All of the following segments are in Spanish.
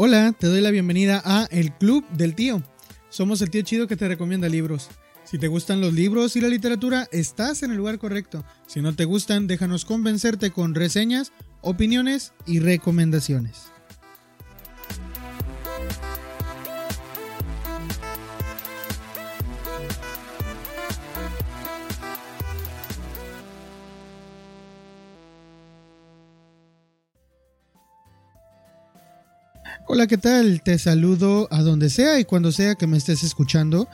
Hola, te doy la bienvenida a El Club del Tío. Somos el tío chido que te recomienda libros. Si te gustan los libros y la literatura, estás en el lugar correcto. Si no te gustan, déjanos convencerte con reseñas, opiniones y recomendaciones. Hola, ¿qué tal? Te saludo a donde sea y cuando sea que me estés escuchando.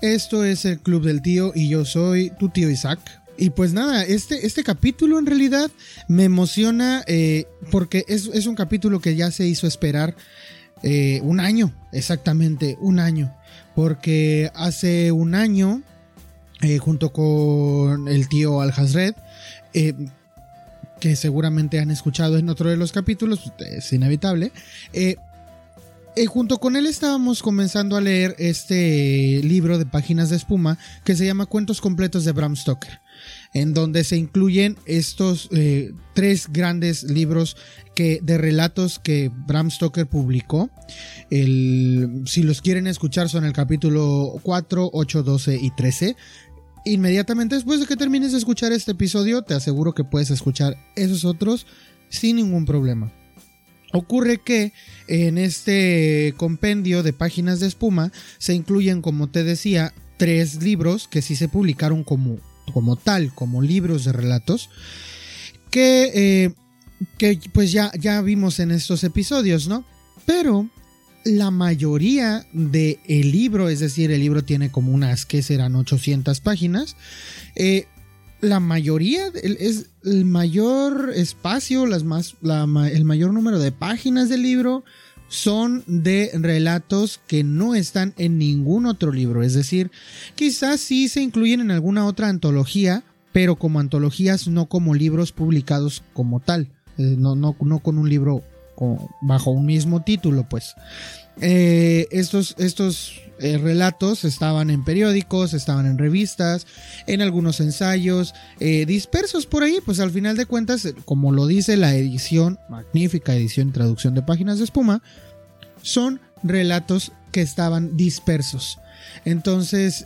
Esto es el Club del Tío y yo soy tu tío Isaac. Y pues nada, este, este capítulo en realidad me emociona eh, porque es, un capítulo que ya se hizo esperar eh, un año, exactamente, un año. Porque hace un año, eh, junto con el tío Al Hazred, que seguramente han escuchado en otro de los capítulos, es inevitable, eh, junto con él estábamos comenzando a leer este libro de páginas de espuma que se llama Cuentos completos de Bram Stoker, en donde se incluyen estos eh, tres grandes libros que, de relatos que Bram Stoker publicó. si los quieren escuchar son el capítulo 4, 8, 12 y 13. Inmediatamente después de que termines de escuchar este episodio, te aseguro que puedes escuchar esos otros sin ningún problema. Ocurre que en este compendio de páginas de espuma se incluyen, como te decía, tres libros que sí se publicaron como, como tal, como libros de relatos, que, eh, que pues ya, ya vimos en estos episodios, ¿no? Pero la mayoría del el libro, es decir, el libro tiene como unas que serán 800 páginas, eh, la mayoría, es el mayor espacio, las más, el mayor número de páginas del libro son de relatos que no están en ningún otro libro. Es decir, quizás sí se incluyen en alguna otra antología, pero como antologías, no como libros publicados como tal. Eh, no, no, no con un libro bajo un mismo título, pues. Eh, estos, estos eh, relatos estaban en periódicos, estaban en revistas, en algunos ensayos, eh, dispersos por ahí, pues al final de cuentas, como lo dice la edición, magnífica edición traducción de páginas de espuma, son relatos que estaban dispersos. Entonces,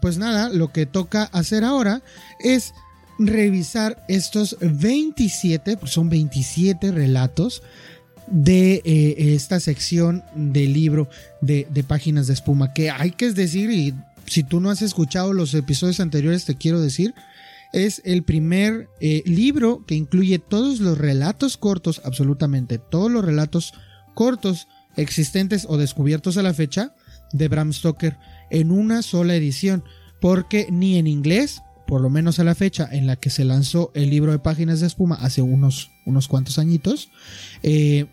pues nada, lo que toca hacer ahora es revisar estos 27, pues son 27 relatos de eh, esta sección del libro de, páginas de espuma. Que hay que decir, y si tú no has escuchado los episodios anteriores, te quiero decir, es el primer eh, libro que incluye todos los relatos cortos, absolutamente todos los relatos cortos existentes o descubiertos a la fecha de Bram Stoker en una sola edición, porque ni en inglés, por lo menos a la fecha en la que se lanzó el libro de páginas de espuma hace unos, unos cuantos añitos, eh,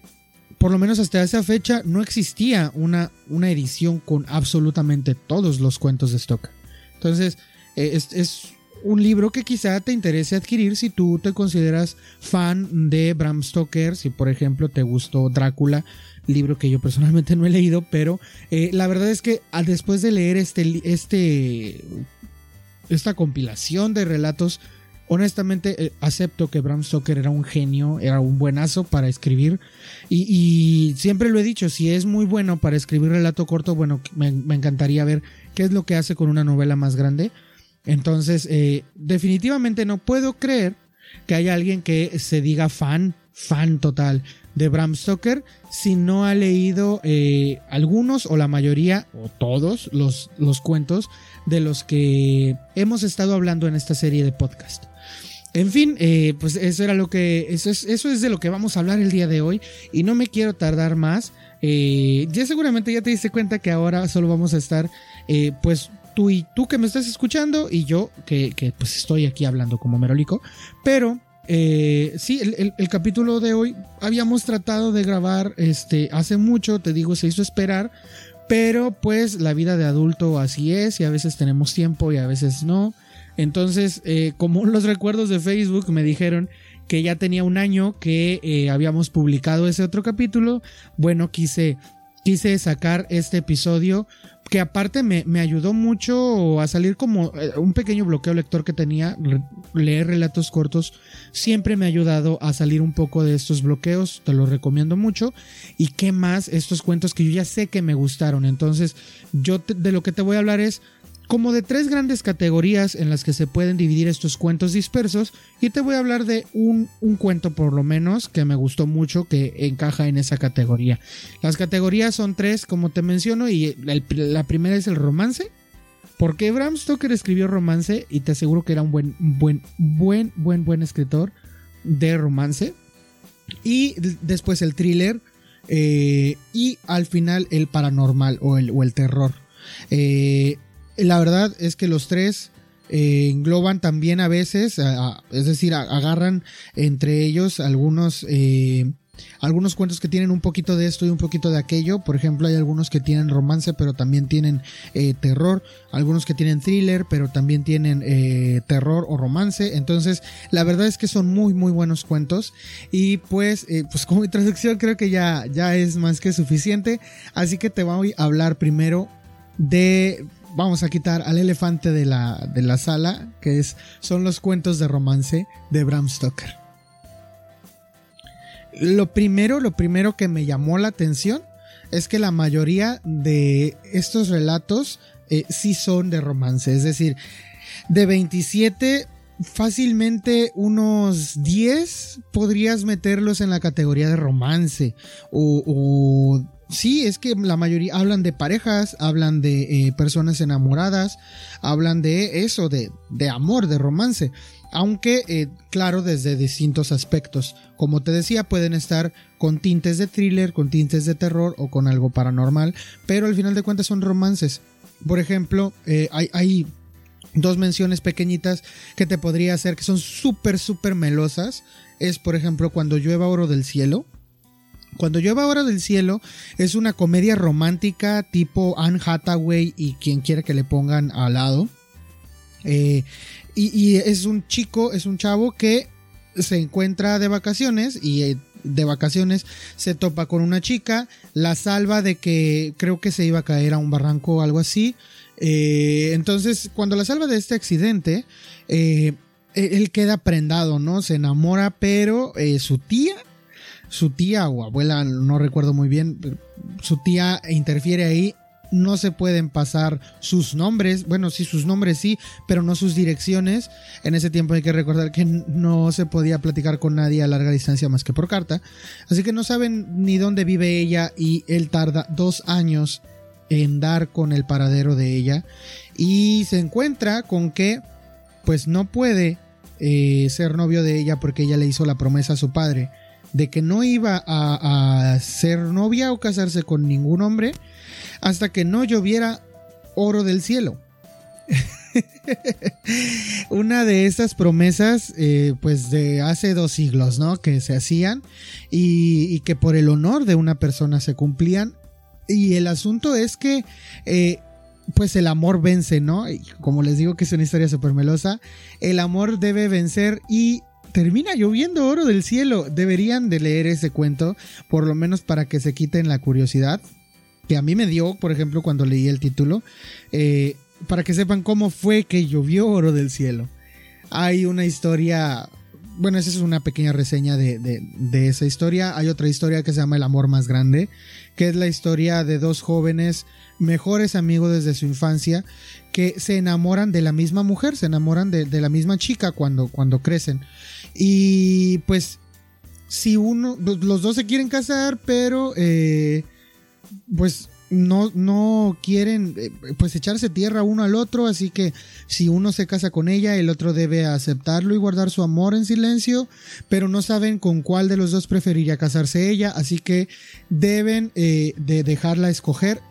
por lo menos hasta esa fecha no existía una, una edición con absolutamente todos los cuentos de Stoker. Entonces, eh, es, un libro que quizá te interese adquirir si tú te consideras fan de Bram Stoker, si por ejemplo te gustó Drácula, libro que yo personalmente no he leído, pero eh, la verdad es que después de leer este, este, esta compilación de relatos honestamente eh, acepto que Bram Stoker era un genio, era un buenazo para escribir y, siempre lo he dicho, si es muy bueno para escribir relato corto, bueno, me, encantaría ver qué es lo que hace con una novela más grande. Entonces, eh, definitivamente no puedo creer que haya alguien que se diga fan, fan total de Bram Stoker si no ha leído eh, algunos o la mayoría o todos los, los cuentos de los que hemos estado hablando en esta serie de podcast. En fin, eh, pues eso era lo que. Eso es, eso es de lo que vamos a hablar el día de hoy. Y no me quiero tardar más. Eh, ya seguramente ya te diste cuenta que ahora solo vamos a estar. Pues tú y tú que me estás escuchando. Y yo que, pues estoy aquí hablando como merolico. Pero. Sí, el, el, capítulo de hoy habíamos tratado de grabar este hace mucho, te digo, se hizo esperar, pero pues la vida de adulto así es y a veces tenemos tiempo y a veces no. Entonces, eh, como los recuerdos de Facebook me dijeron que ya tenía un año que eh, habíamos publicado ese otro capítulo, bueno, quise, quise sacar este episodio que aparte me, ayudó mucho a salir como eh, un pequeño bloqueo lector que tenía leer relatos cortos siempre me ha ayudado a salir un poco de estos bloqueos, te lo recomiendo mucho. Y qué más, estos cuentos que yo ya sé que me gustaron. Entonces, yo de lo que te voy a hablar es como de tres grandes categorías en las que se pueden dividir estos cuentos dispersos y te voy a hablar de un, cuento por lo menos que me gustó mucho que encaja en esa categoría. Las categorías son tres como te menciono y la primera es el romance. Porque Bram Stoker escribió romance y te aseguro que era un buen, buen, buen, buen, buen escritor de romance. Y después el thriller eh, y al final el paranormal o el, o el terror. Eh, la verdad es que los tres eh, engloban también a veces, es decir, agarran entre ellos algunos, eh, algunos cuentos que tienen un poquito de esto y un poquito de aquello. Por ejemplo, hay algunos que tienen romance, pero también tienen eh, terror. Algunos que tienen thriller, pero también tienen terror o romance. Entonces, la verdad es que son muy, muy buenos cuentos. Y pues, pues como introducción creo que ya, ya es más que suficiente. Así que te voy a hablar primero de vamos a quitar al elefante de la, de la sala, que es, son los cuentos de romance de Bram Stoker. Lo primero, lo primero que me llamó la atención es que la mayoría de estos relatos eh, sí son de romance. Es decir, de 27, fácilmente unos 10 podrías meterlos en la categoría de romance. O, o Sí, es que la mayoría hablan de parejas, hablan de eh, personas enamoradas, hablan de eso, de, de amor, de romance. Aunque, eh, claro, desde distintos aspectos. Como te decía, pueden estar con tintes de thriller, con tintes de terror o con algo paranormal, pero al final de cuentas son romances. Por ejemplo, eh, hay, hay dos menciones pequeñitas que te podría hacer que son súper, súper melosas. Es, por ejemplo, cuando llueva oro del cielo cuando llueva Hora del Cielo es una comedia romántica tipo Anne Hathaway y quien quiera que le pongan al lado. Eh, y, es un chico, es un chavo que se encuentra de vacaciones y eh, de vacaciones se topa con una chica, la salva de que creo que se iba a caer a un barranco o algo así. Eh, entonces, cuando la salva de este accidente, él queda prendado, ¿no? Se enamora, pero su tía su tía o abuela, no recuerdo muy bien, su tía interfiere ahí. No se pueden pasar sus nombres, bueno, sí, sus nombres sí, pero no sus direcciones. En ese tiempo hay que recordar que no se podía platicar con nadie a larga distancia más que por carta. Así que no saben ni dónde vive ella y él tarda dos años en dar con el paradero de ella. Y se encuentra con que, pues no puede eh, ser novio de ella porque ella le hizo la promesa a su padre de que no iba a, ser novia o casarse con ningún hombre hasta que no lloviera oro del cielo. Una de estas promesas, eh, pues de hace dos siglos, ¿no? Que se hacían y, que por el honor de una persona se cumplían. Y el asunto es que, eh, pues el amor vence, ¿no? Y como les digo que es una historia súper melosa, el amor debe vencer y termina lloviendo oro del cielo. Deberían de leer ese cuento, por lo menos para que se quiten la curiosidad que a mí me dio, por ejemplo, cuando leí el título, eh, para que sepan cómo fue que llovió oro del cielo. Hay una historia, bueno, esa es una pequeña reseña de, de esa historia. Hay otra historia que se llama El amor más grande, que es la historia de dos jóvenes mejores amigos desde su infancia que se enamoran de la misma mujer, se enamoran de, la misma chica cuando, cuando crecen. Y pues, si uno, los dos se quieren casar, pero eh, pues no, no quieren eh, pues echarse tierra uno al otro, así que si uno se casa con ella, el otro debe aceptarlo y guardar su amor en silencio, pero no saben con cuál de los dos preferiría casarse ella, así que deben eh, de dejarla escoger.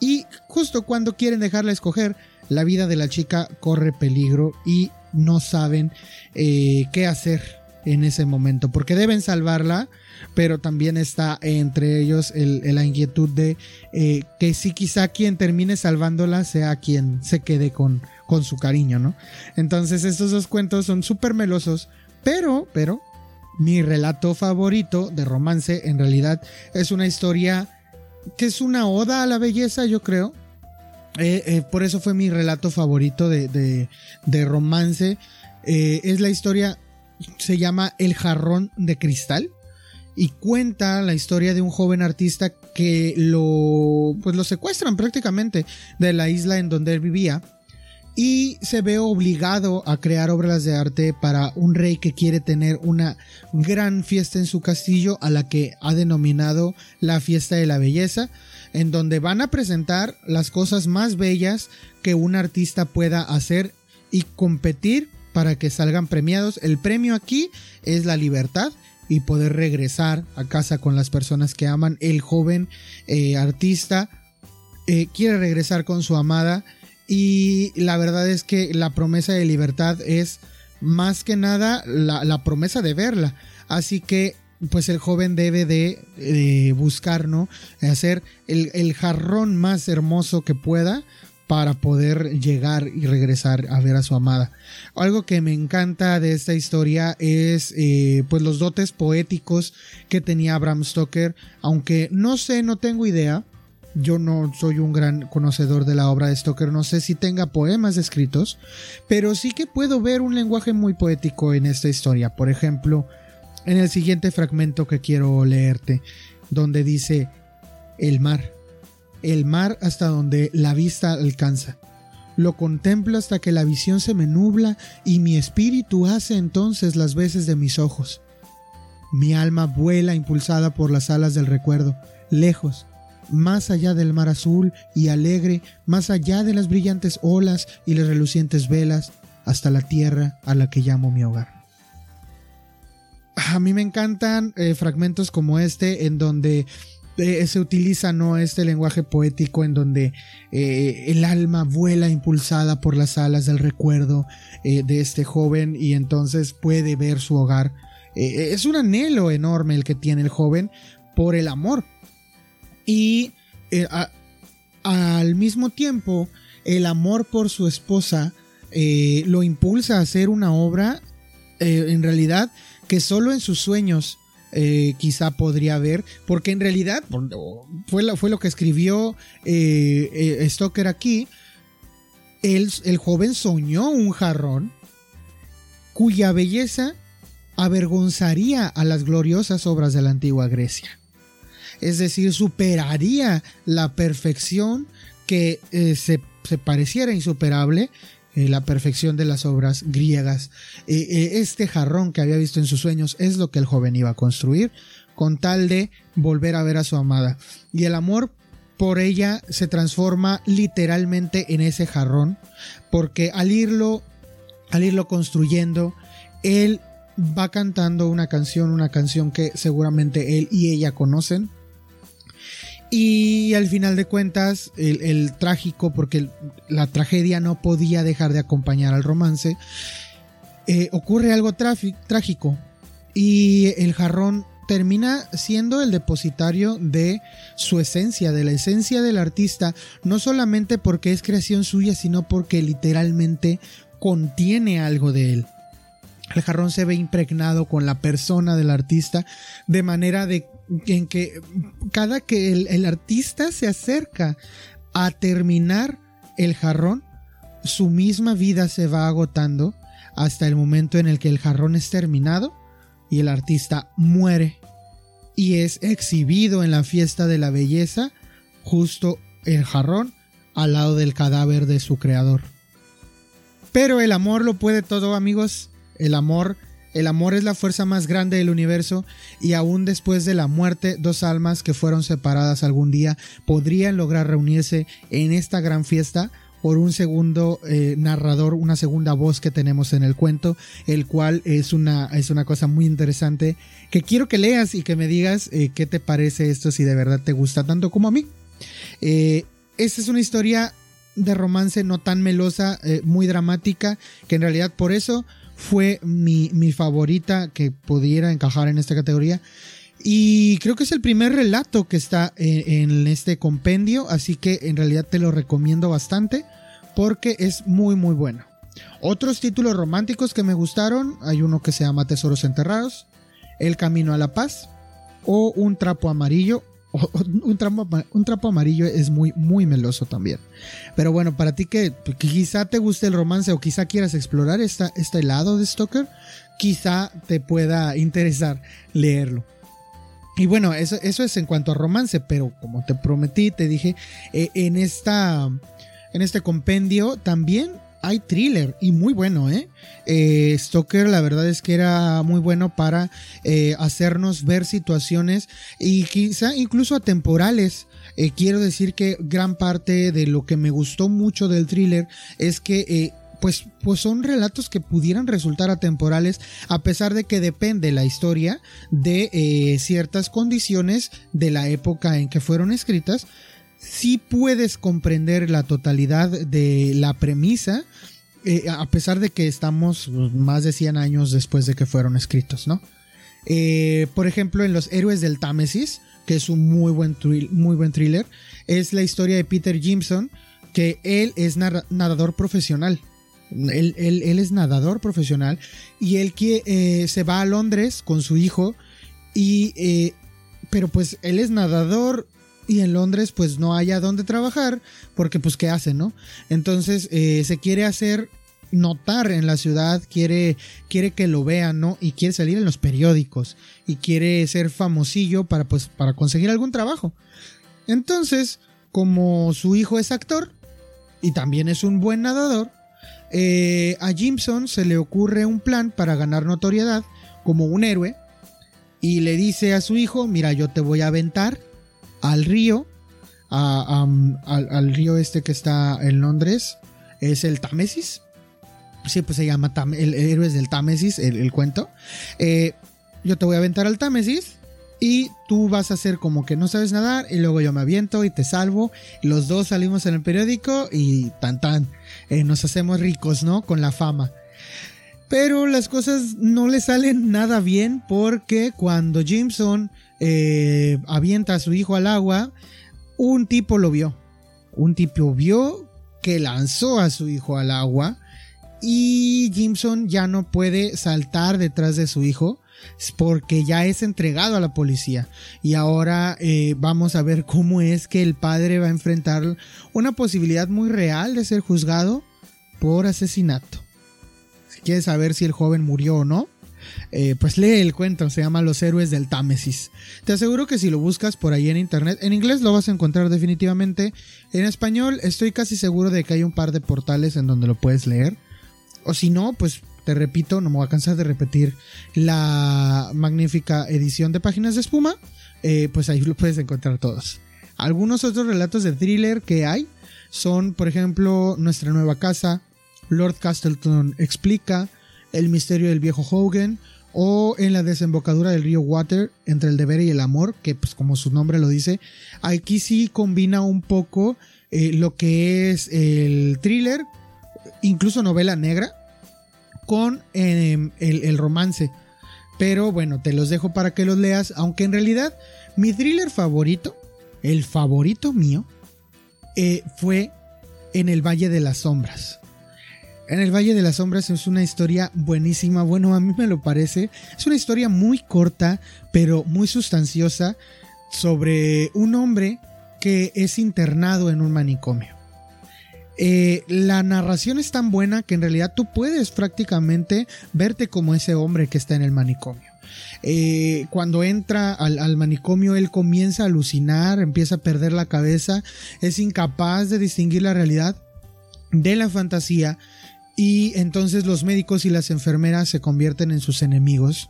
Y justo cuando quieren dejarla escoger, la vida de la chica corre peligro y no saben eh, qué hacer en ese momento, porque deben salvarla, pero también está entre ellos la inquietud de eh, que si quizá quien termine salvándola sea quien se quede con, con su cariño, ¿no? Entonces estos dos cuentos son súper melosos, pero, pero, mi relato favorito de romance en realidad es una historia que es una oda a la belleza, yo creo. Eh, eh, por eso fue mi relato favorito de, de, romance. Eh, es la historia, se llama El jarrón de cristal y cuenta la historia de un joven artista que lo pues lo secuestran prácticamente de la isla en donde él vivía y se ve obligado a crear obras de arte para un rey que quiere tener una gran fiesta en su castillo a la que ha denominado la fiesta de la belleza en donde van a presentar las cosas más bellas que un artista pueda hacer y competir para que salgan premiados. El premio aquí es la libertad y poder regresar a casa con las personas que aman. El joven eh, artista eh, quiere regresar con su amada y la verdad es que la promesa de libertad es más que nada la, promesa de verla. Así que pues el joven debe de, buscar, ¿no? Hacer el, el, jarrón más hermoso que pueda para poder llegar y regresar a ver a su amada. Algo que me encanta de esta historia es eh, pues los dotes poéticos que tenía Bram Stoker, aunque no sé, no tengo idea. Yo no soy un gran conocedor de la obra de Stoker, no sé si tenga poemas escritos, pero sí que puedo ver un lenguaje muy poético en esta historia. Por ejemplo, en el siguiente fragmento que quiero leerte, donde dice el mar el mar hasta donde la vista alcanza. Lo contemplo hasta que la visión se me nubla y mi espíritu hace entonces las veces de mis ojos. Mi alma vuela impulsada por las alas del recuerdo, lejos, más allá del mar azul y alegre, más allá de las brillantes olas y las relucientes velas, hasta la tierra a la que llamo mi hogar. A mí me encantan eh, fragmentos como este en donde eh, se utiliza no este lenguaje poético en donde eh, el alma vuela impulsada por las alas del recuerdo de este joven y entonces puede ver su hogar. es un anhelo enorme el que tiene el joven por el amor. Y al mismo tiempo, el amor por su esposa lo impulsa a hacer una obra en realidad que solo en sus sueños eh, quizá podría ver, porque en realidad fue lo, fue lo que escribió eh, eh, Stoker aquí. El, el joven soñó un jarrón cuya belleza avergonzaría a las gloriosas obras de la antigua Grecia. Es decir, superaría la perfección que se, se, pareciera insuperable eh, la perfección de las obras griegas. Eh, eh, este jarrón que había visto en sus sueños es lo que el joven iba a construir con tal de volver a ver a su amada. Y el amor por ella se transforma literalmente en ese jarrón, porque al irlo, al irlo construyendo, él va cantando una canción, una canción que seguramente él y ella conocen, y al final de cuentas, el, trágico, porque la tragedia no podía dejar de acompañar al romance, eh, ocurre algo trágico y el jarrón termina siendo el depositario de su esencia, de la esencia del artista, no solamente porque es creación suya, sino porque literalmente contiene algo de él. El jarrón se ve impregnado con la persona del artista de manera de en que cada que el, artista se acerca a terminar el jarrón, su misma vida se va agotando hasta el momento en el que el jarrón es terminado y el artista muere y es exhibido en la fiesta de la belleza justo el jarrón al lado del cadáver de su creador. Pero el amor lo puede todo amigos, el amor el amor es la fuerza más grande del universo y aún después de la muerte, dos almas que fueron separadas algún día podrían lograr reunirse en esta gran fiesta por un segundo eh, narrador, una segunda voz que tenemos en el cuento, el cual es una, es una cosa muy interesante que quiero que leas y que me digas eh, qué te parece esto, si de verdad te gusta tanto como a mí. Eh, esta es una historia de romance no tan melosa, muy dramática, que en realidad por eso fue mi, favorita que pudiera encajar en esta categoría. Y creo que es el primer relato que está en, este compendio, así que en realidad te lo recomiendo bastante porque es muy muy bueno. Otros títulos románticos que me gustaron, hay uno que se llama Tesoros Enterrados, El Camino a la Paz o Un Trapo Amarillo un, trapo, un trapo amarillo es muy, muy meloso también. Pero bueno, para ti que, quizá te guste el romance o quizá quieras explorar esta, este lado de Stoker, quizá te pueda interesar leerlo. Y bueno, eso, eso es en cuanto a romance, pero como te prometí, te dije, eh, en, esta, en este compendio también hay thriller y muy bueno, ¿eh? ¿eh? Stoker la verdad es que era muy bueno para eh, hacernos ver situaciones y quizá incluso atemporales. Eh, quiero decir que gran parte de lo que me gustó mucho del thriller es que pues, pues son relatos que pudieran resultar atemporales a pesar de que depende la historia de ciertas condiciones de la época en que fueron escritas si puedes comprender la totalidad de la premisa, eh, a pesar de que estamos más de 100 años después de que fueron escritos, ¿no? Eh, por ejemplo, en Los Héroes del Támesis, que es un muy buen, muy buen thriller, es la historia de Peter Jimson, que él es nadador profesional. Él, es nadador profesional y él eh, se va a Londres con su hijo y... pero pues él es nadador y en Londres pues no haya dónde trabajar porque pues qué hace, ¿no? Entonces eh, se quiere hacer notar en la ciudad, quiere, quiere que lo vean, ¿no? Y quiere salir en los periódicos y quiere ser famosillo para pues para conseguir algún trabajo. Entonces, como su hijo es actor y también es un buen nadador, eh, a Jimson se le ocurre un plan para ganar notoriedad como un héroe y le dice a su hijo, mira, yo te voy a aventar al río, al, río este que está en Londres, es el Támesis. Sí, pues se llama el, Héroes del Támesis, el, cuento. Eh, yo te voy a aventar al Támesis y tú vas a hacer como que no sabes nadar y luego yo me aviento y te salvo. los dos salimos en el periódico y tan tan, eh, nos hacemos ricos, ¿no? Con la fama. Pero las cosas no le salen nada bien porque cuando Jimson eh, avienta a su hijo al agua, un tipo lo vio. Un tipo vio que lanzó a su hijo al agua y Jimson ya no puede saltar detrás de su hijo porque ya es entregado a la policía y ahora eh, vamos a ver cómo es que el padre va a enfrentar una posibilidad muy real de ser juzgado por asesinato. Si quieres saber si el joven murió o no, eh, pues lee el cuento, se llama Los Héroes del Támesis. Te aseguro que si lo buscas por ahí en internet, en inglés lo vas a encontrar definitivamente. En español estoy casi seguro de que hay un par de portales en donde lo puedes leer. O si no, pues te repito, no me voy a cansar de repetir la magnífica edición de páginas de espuma. Eh, pues ahí lo puedes encontrar todos. Algunos otros relatos de thriller que hay son, por ejemplo, Nuestra nueva casa, Lord Castleton explica, el misterio del viejo Hogan, o en la desembocadura del río Water entre el deber y el amor, que pues como su nombre lo dice, aquí sí combina un poco eh, lo que es el thriller, incluso novela negra, con em, el, romance. Pero bueno, te los dejo para que los leas, aunque en realidad mi thriller favorito, el favorito mío, eh, fue en el Valle de las Sombras. En el Valle de las Sombras es una historia buenísima, bueno, a mí me lo parece. Es una historia muy corta, pero muy sustanciosa, sobre un hombre que es internado en un manicomio. Eh, la narración es tan buena que en realidad tú puedes prácticamente verte como ese hombre que está en el manicomio. Eh, cuando entra al, al, manicomio, él comienza a alucinar, empieza a perder la cabeza, es incapaz de distinguir la realidad de la fantasía y entonces los médicos y las enfermeras se convierten en sus enemigos.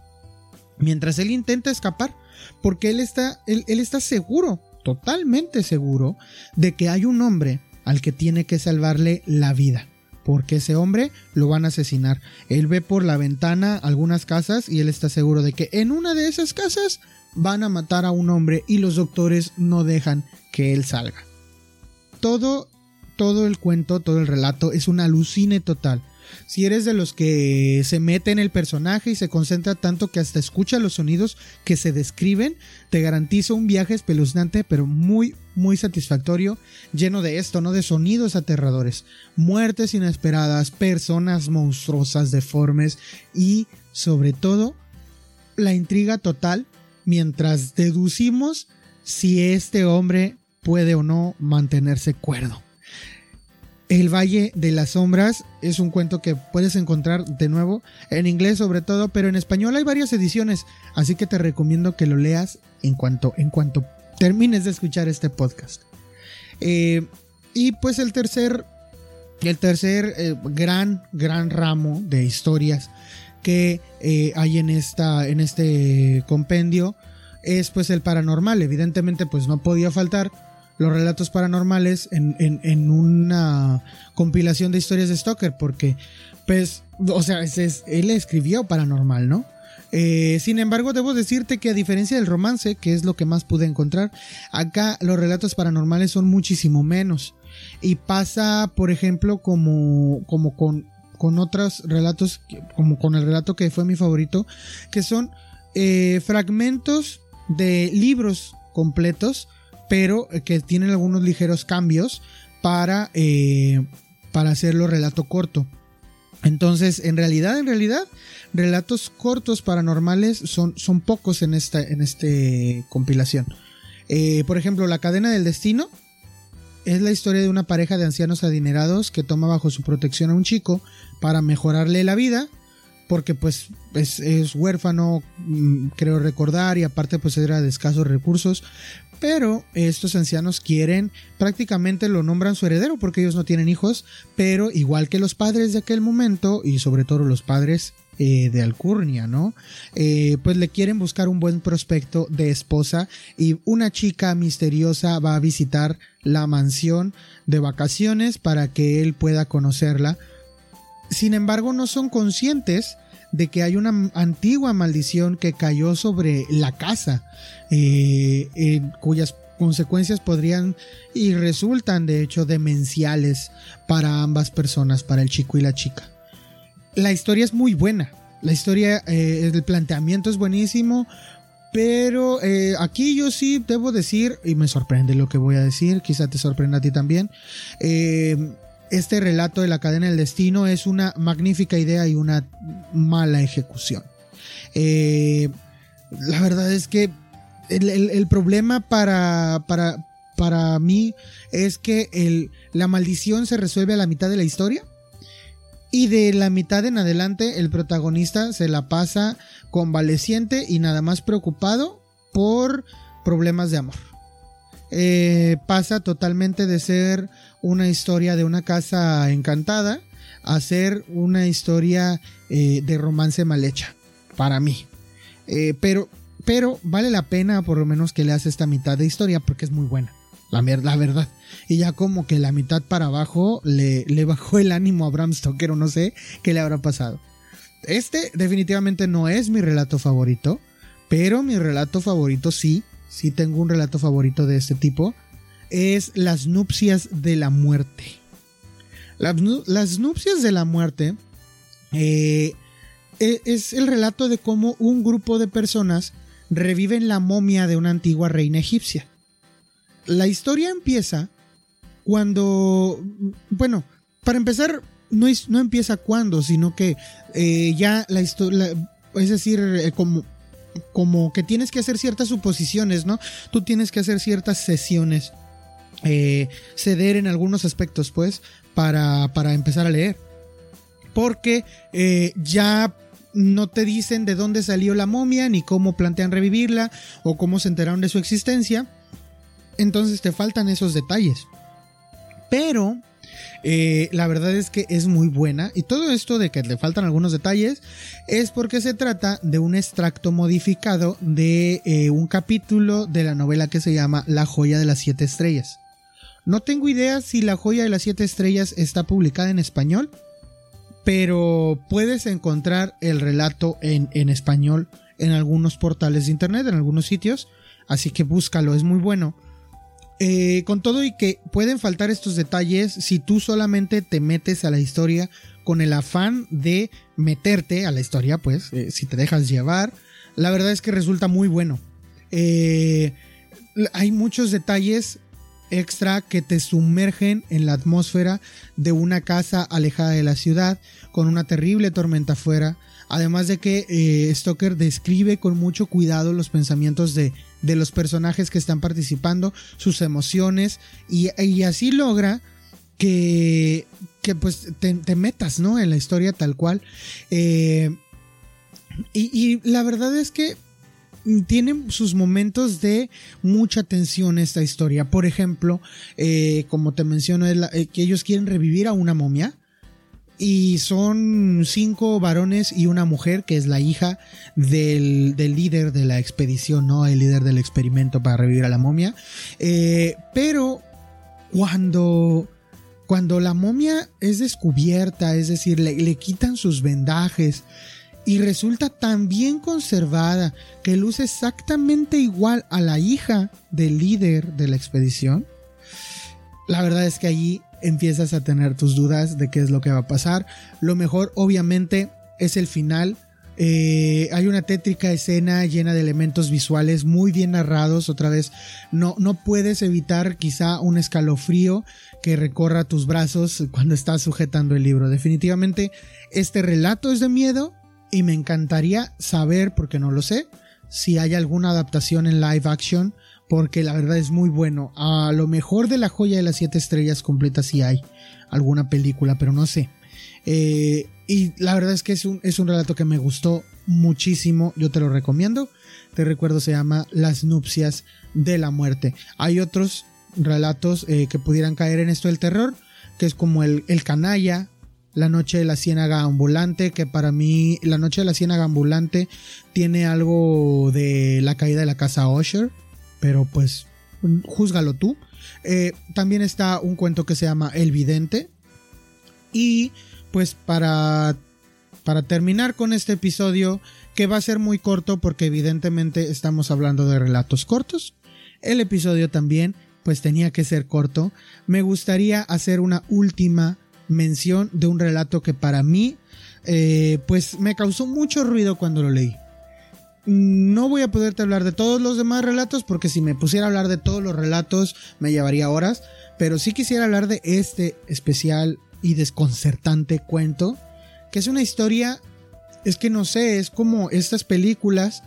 Mientras él intenta escapar, porque él está, él, está seguro, totalmente seguro, de que hay un hombre al que tiene que salvarle la vida porque ese hombre lo van a asesinar. Él ve por la ventana algunas casas y él está seguro de que en una de esas casas van a matar a un hombre y los doctores no dejan que él salga. Todo todo el cuento, todo el relato es un alucine total. Si eres de los que se mete en el personaje y se concentra tanto que hasta escucha los sonidos que se describen, te garantizo un viaje espeluznante pero muy, muy satisfactorio, lleno de esto, ¿no? De sonidos aterradores, muertes inesperadas, personas monstruosas, deformes y, sobre todo, la intriga total mientras deducimos si este hombre puede o no mantenerse cuerdo. El Valle de las Sombras es un cuento que puedes encontrar de nuevo en inglés sobre todo, pero en español hay varias ediciones, así que te recomiendo que lo leas en cuanto, en cuanto termines de escuchar este podcast. Eh, y pues el tercer, el tercer eh, gran, gran ramo de historias que eh, hay en, esta, en este compendio es pues el paranormal. Evidentemente pues no podía faltar los relatos paranormales en, una compilación de historias de Stoker, porque, pues, o sea, él escribió paranormal, ¿no? Eh, sin embargo, debo decirte que a diferencia del romance, que es lo que más pude encontrar, acá los relatos paranormales son muchísimo menos. Y pasa, por ejemplo, como, como con, con otros relatos, como con el relato que fue mi favorito, que son eh, fragmentos de libros completos pero que tienen algunos ligeros cambios para, eh, para hacerlo relato corto. Entonces, en realidad, en realidad, relatos cortos paranormales son, son pocos en esta en este compilación. Eh, por ejemplo, La cadena del destino es la historia de una pareja de ancianos adinerados que toma bajo su protección a un chico para mejorarle la vida, porque pues es, es huérfano, mm, creo recordar, y aparte pues era de escasos recursos, pero estos ancianos quieren, prácticamente lo nombran su heredero porque ellos no tienen hijos, pero igual que los padres de aquel momento y sobre todo los padres eh, de Alcurnia, ¿no? Eh, pues le quieren buscar un buen prospecto de esposa y una chica misteriosa va a visitar la mansión de vacaciones para que él pueda conocerla. Sin embargo, no son conscientes de que hay una antigua maldición que cayó sobre la casa, eh, cuyas consecuencias podrían y resultan de hecho demenciales para ambas personas, para el chico y la chica. La historia es muy buena, la historia, eh, el planteamiento es buenísimo, pero eh, aquí yo sí debo decir, y me sorprende lo que voy a decir, quizá te sorprenda a ti también, este relato de la cadena del destino es una magnífica idea y una mala ejecución. Eh, la verdad es que el, problema para, para, para, mí es que la maldición se resuelve a la mitad de la historia. Y de la mitad en adelante el protagonista se la pasa convaleciente y nada más preocupado por problemas de amor. Eh, pasa totalmente de ser una historia de una casa encantada a ser una historia eh, de romance mal hecha, para mí. Eh, pero, pero vale la pena por lo menos que leas esta mitad de historia porque es muy buena, la, la verdad. Y ya como que la mitad para abajo le, le bajó el ánimo a Bram Stoker o no sé qué le habrá pasado. Este definitivamente no es mi relato favorito, pero mi relato favorito sí si tengo un relato favorito de este tipo, es Las nupcias de la muerte. Las, nupcias de la muerte eh, e, es el relato de cómo un grupo de personas reviven la momia de una antigua reina egipcia. La historia empieza cuando, bueno, para empezar, no, no empieza cuando, sino que eh, ya la historia, es decir, eh, como como que tienes que hacer ciertas suposiciones, ¿no? Tú tienes que hacer ciertas sesiones, eh, ceder en algunos aspectos, pues, para, para empezar a leer. Porque eh, ya no te dicen de dónde salió la momia, ni cómo plantean revivirla, o cómo se enteraron de su existencia. Entonces te faltan esos detalles. Pero eh, la verdad es que es muy buena y todo esto de que le faltan algunos detalles es porque se trata de un extracto modificado de eh, un capítulo de la novela que se llama La joya de las siete estrellas. No tengo idea si La joya de las siete estrellas está publicada en español, pero puedes encontrar el relato en, en español en algunos portales de internet, en algunos sitios, así que búscalo, es muy bueno. Eh, con todo y que pueden faltar estos detalles si tú solamente te metes a la historia con el afán de meterte a la historia, pues eh, si te dejas llevar, la verdad es que resulta muy bueno. Eh, hay muchos detalles extra que te sumergen en la atmósfera de una casa alejada de la ciudad, con una terrible tormenta afuera. Además de que Stoker describe con mucho cuidado los pensamientos de, de, los personajes que están participando, sus emociones, y, así logra que, que pues te, metas, ¿no? En la historia tal cual. Eh, y, la verdad es que tiene sus momentos de mucha tensión esta historia. Por ejemplo, eh, como te menciono, eh, que ellos quieren revivir a una momia. Y son cinco varones y una mujer, que es la hija del, del líder de la expedición, ¿no? El líder del experimento para revivir a la momia. Eh, pero cuando cuando la momia es descubierta, es decir, le, le, quitan sus vendajes y resulta tan bien conservada que luce exactamente igual a la hija del líder de la expedición, la verdad es que allí empiezas a tener tus dudas de qué es lo que va a pasar. Lo mejor, obviamente, es el final. Eh, hay una tétrica escena llena de elementos visuales muy bien narrados. Otra vez, no, no puedes evitar quizá un escalofrío que recorra tus brazos cuando estás sujetando el libro. Definitivamente, este relato es de miedo y me encantaría saber, porque no lo sé, si hay alguna adaptación en live action, porque la verdad es muy bueno. A lo mejor de la joya de las siete estrellas completas si hay alguna película, pero no sé. Eh, y la verdad es que es un, es un relato que me gustó muchísimo, yo te lo recomiendo. Te recuerdo, se llama Las nupcias de la muerte. Hay otros relatos eh, que pudieran caer en esto del terror, que es como el, el canalla, la Noche de la Ciénaga Ambulante, que para mí La Noche de la Ciénaga Ambulante tiene algo de la caída de la casa Usher, pero pues júzgalo tú. Eh, también está un cuento que se llama El Vidente. Y pues para, para terminar con este episodio, que va a ser muy corto porque evidentemente estamos hablando de relatos cortos, el episodio también pues tenía que ser corto, me gustaría hacer una última mención de un relato que para mí eh, pues me causó mucho ruido cuando lo leí. No voy a poderte hablar de todos los demás relatos porque si me pusiera a hablar de todos los relatos me llevaría horas, pero sí quisiera hablar de este especial y desconcertante cuento, que es una historia, es que no sé, es como estas películas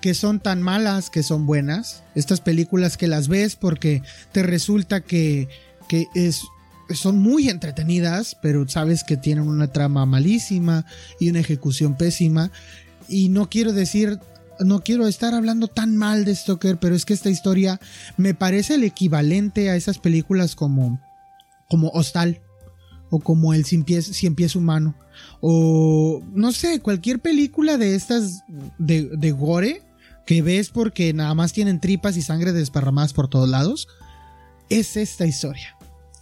que son tan malas que son buenas, estas películas que las ves porque te resulta que, que es son muy entretenidas, pero sabes que tienen una trama malísima y una ejecución pésima. Y no quiero decir, no quiero estar hablando tan mal de Stoker, pero es que esta historia me parece el equivalente a esas películas como, como Hostal o como El Cien Pies, Humano o no sé, cualquier película de estas de, de gore que ves porque nada más tienen tripas y sangre desparramadas por todos lados. Es esta historia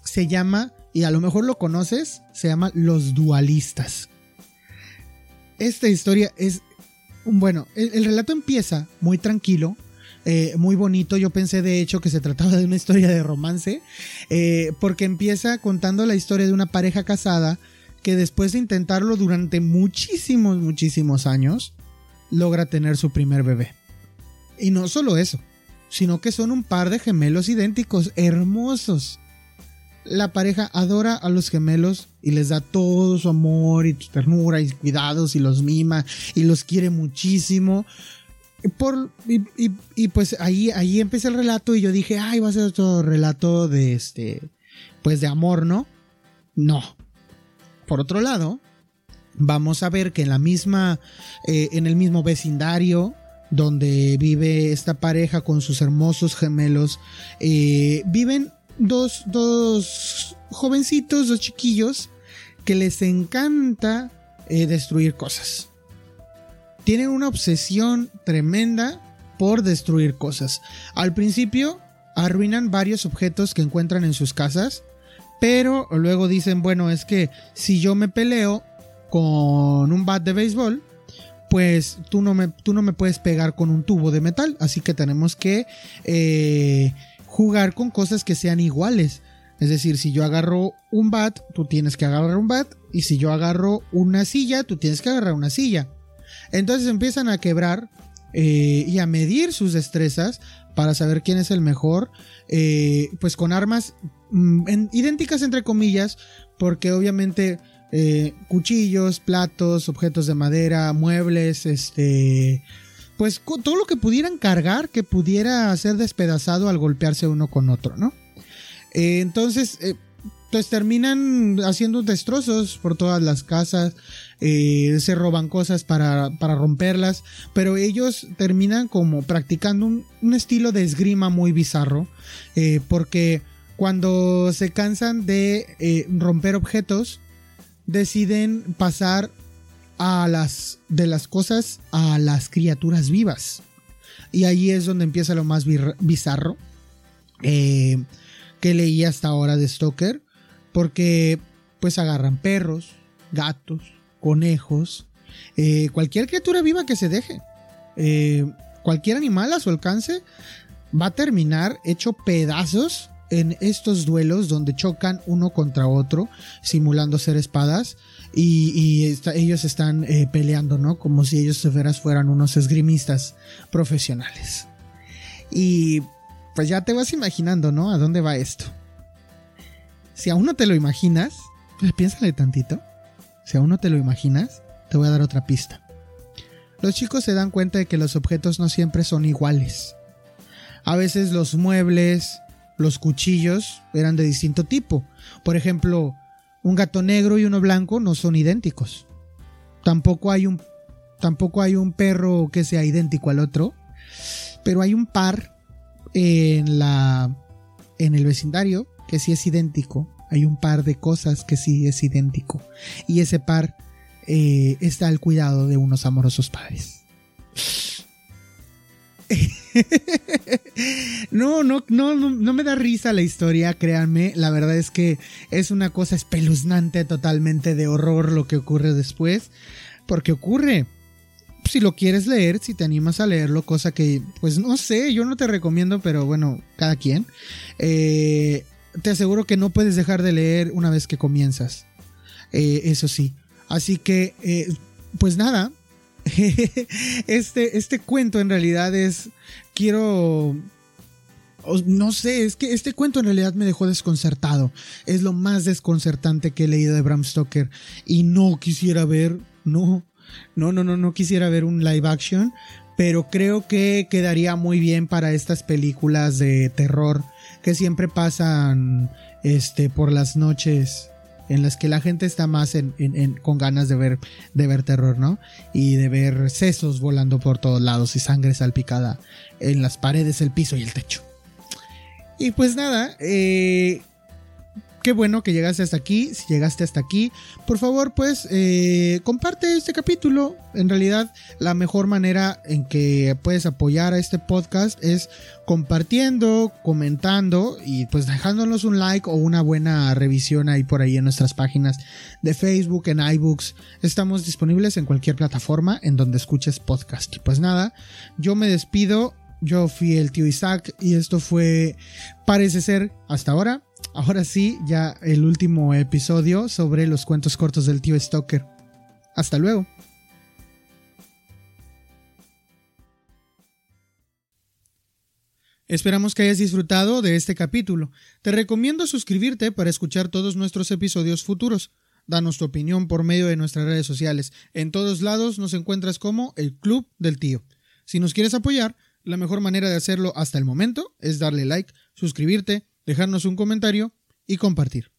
se llama, y a lo mejor lo conoces, se llama Los Dualistas. Esta historia es, bueno, el, relato empieza muy tranquilo, eh, muy bonito. Yo pensé de hecho que se trataba de una historia de romance, eh, porque empieza contando la historia de una pareja casada que después de intentarlo durante muchísimos, muchísimos años, logra tener su primer bebé. Y no solo eso, sino que son un par de gemelos idénticos, hermosos la pareja adora a los gemelos y les da todo su amor y ternura y cuidados y los mima y los quiere muchísimo. Por, y, pues ahí, ahí empieza el relato y yo dije, ay, va a ser otro relato de este, pues de amor, ¿no? No. Por otro lado, vamos a ver que en la misma, eh, en el mismo vecindario donde vive esta pareja con sus hermosos gemelos, eh, viven dos, dos jovencitos, dos chiquillos, que les encanta eh, destruir cosas. Tienen una obsesión tremenda por destruir cosas. Al principio arruinan varios objetos que encuentran en sus casas, pero luego dicen, bueno, es que si yo me peleo con un bat de béisbol, pues tú no me, tú no me puedes pegar con un tubo de metal, así que tenemos que eh, jugar con cosas que sean iguales. Es decir, si yo agarro un bat, tú tienes que agarrar un bat. Y si yo agarro una silla, tú tienes que agarrar una silla. Entonces empiezan a quebrar eh, y a medir sus destrezas para saber quién es el mejor, eh, pues con armas mm, idénticas entre comillas, porque obviamente eh, cuchillos, platos, objetos de madera, muebles, este, pues todo lo que pudieran cargar que pudiera ser despedazado al golpearse uno con otro, ¿no? entonces, pues terminan haciendo destrozos por todas las casas, eh, se roban cosas para, romperlas, pero ellos terminan como practicando un, estilo de esgrima muy bizarro, eh, porque cuando se cansan de eh, romper objetos, deciden pasar a las de las cosas a las criaturas vivas. Y ahí es donde empieza lo más bizarro que leí hasta ahora de Stoker porque pues agarran perros, gatos, conejos, eh, cualquier criatura viva que se deje, eh, cualquier animal a su alcance va a terminar hecho pedazos en estos duelos donde chocan uno contra otro, simulando ser espadas, y, ellos están eh, peleando, ¿no? Como si ellos fueran unos esgrimistas profesionales. Y pues ya te vas imaginando, ¿no? ¿A dónde va esto? Si aún no te lo imaginas, pues piénsale tantito. Si aún no te lo imaginas, te voy a dar otra pista. Los chicos se dan cuenta de que los objetos no siempre son iguales. A veces los muebles, los cuchillos eran de distinto tipo. Por ejemplo, un gato negro y uno blanco no son idénticos. Tampoco hay un tampoco hay un perro que sea idéntico al otro, pero hay un par en la en el vecindario que sí es idéntico, hay un par de cosas que sí es idéntico. Y ese par eh, está al cuidado de unos amorosos padres. no, no, no, no, me da risa la historia, créanme. La verdad es que es una cosa espeluznante totalmente de horror lo que ocurre después. Porque ocurre. Si lo quieres leer, si te animas a leerlo, cosa que, pues no sé, yo no te recomiendo, pero bueno, cada quien. Eh, te aseguro que no puedes dejar de leer una vez que comienzas. Eh, eso sí. Así que, eh, pues nada. este, este cuento en realidad es. Quiero. No sé, es que este cuento en realidad me dejó desconcertado. Es lo más desconcertante que he leído de Bram Stoker. Y no quisiera ver. No. No, no, no, no quisiera ver un live action. Pero creo que quedaría muy bien para estas películas de terror que siempre pasan este, por las noches en las que la gente está más con ganas de ver, de ver terror, ¿no? Y de ver sesos volando por todos lados y sangre salpicada en las paredes, el piso y el techo. Y pues nada, eh, qué bueno que llegaste hasta aquí. Si llegaste hasta aquí, por favor, pues eh, comparte este capítulo. En realidad, la mejor manera en que puedes apoyar a este podcast es compartiendo, comentando y pues dejándonos un like o una buena revisión ahí por ahí en nuestras páginas de Facebook, en iBooks. Estamos disponibles en cualquier plataforma en donde escuches podcast. Y pues nada, yo me despido. Yo fui el tío Isaac y esto fue, parece ser, hasta ahora, ahora sí, ya el último episodio sobre los cuentos cortos del tío Stoker. Hasta luego. Esperamos que hayas disfrutado de este capítulo. Te recomiendo suscribirte para escuchar todos nuestros episodios futuros. Danos tu opinión por medio de nuestras redes sociales. En todos lados nos encuentras como el Club del Tío. Si nos quieres apoyar, la mejor manera de hacerlo hasta el momento es darle like, suscribirte, dejarnos un comentario y compartir.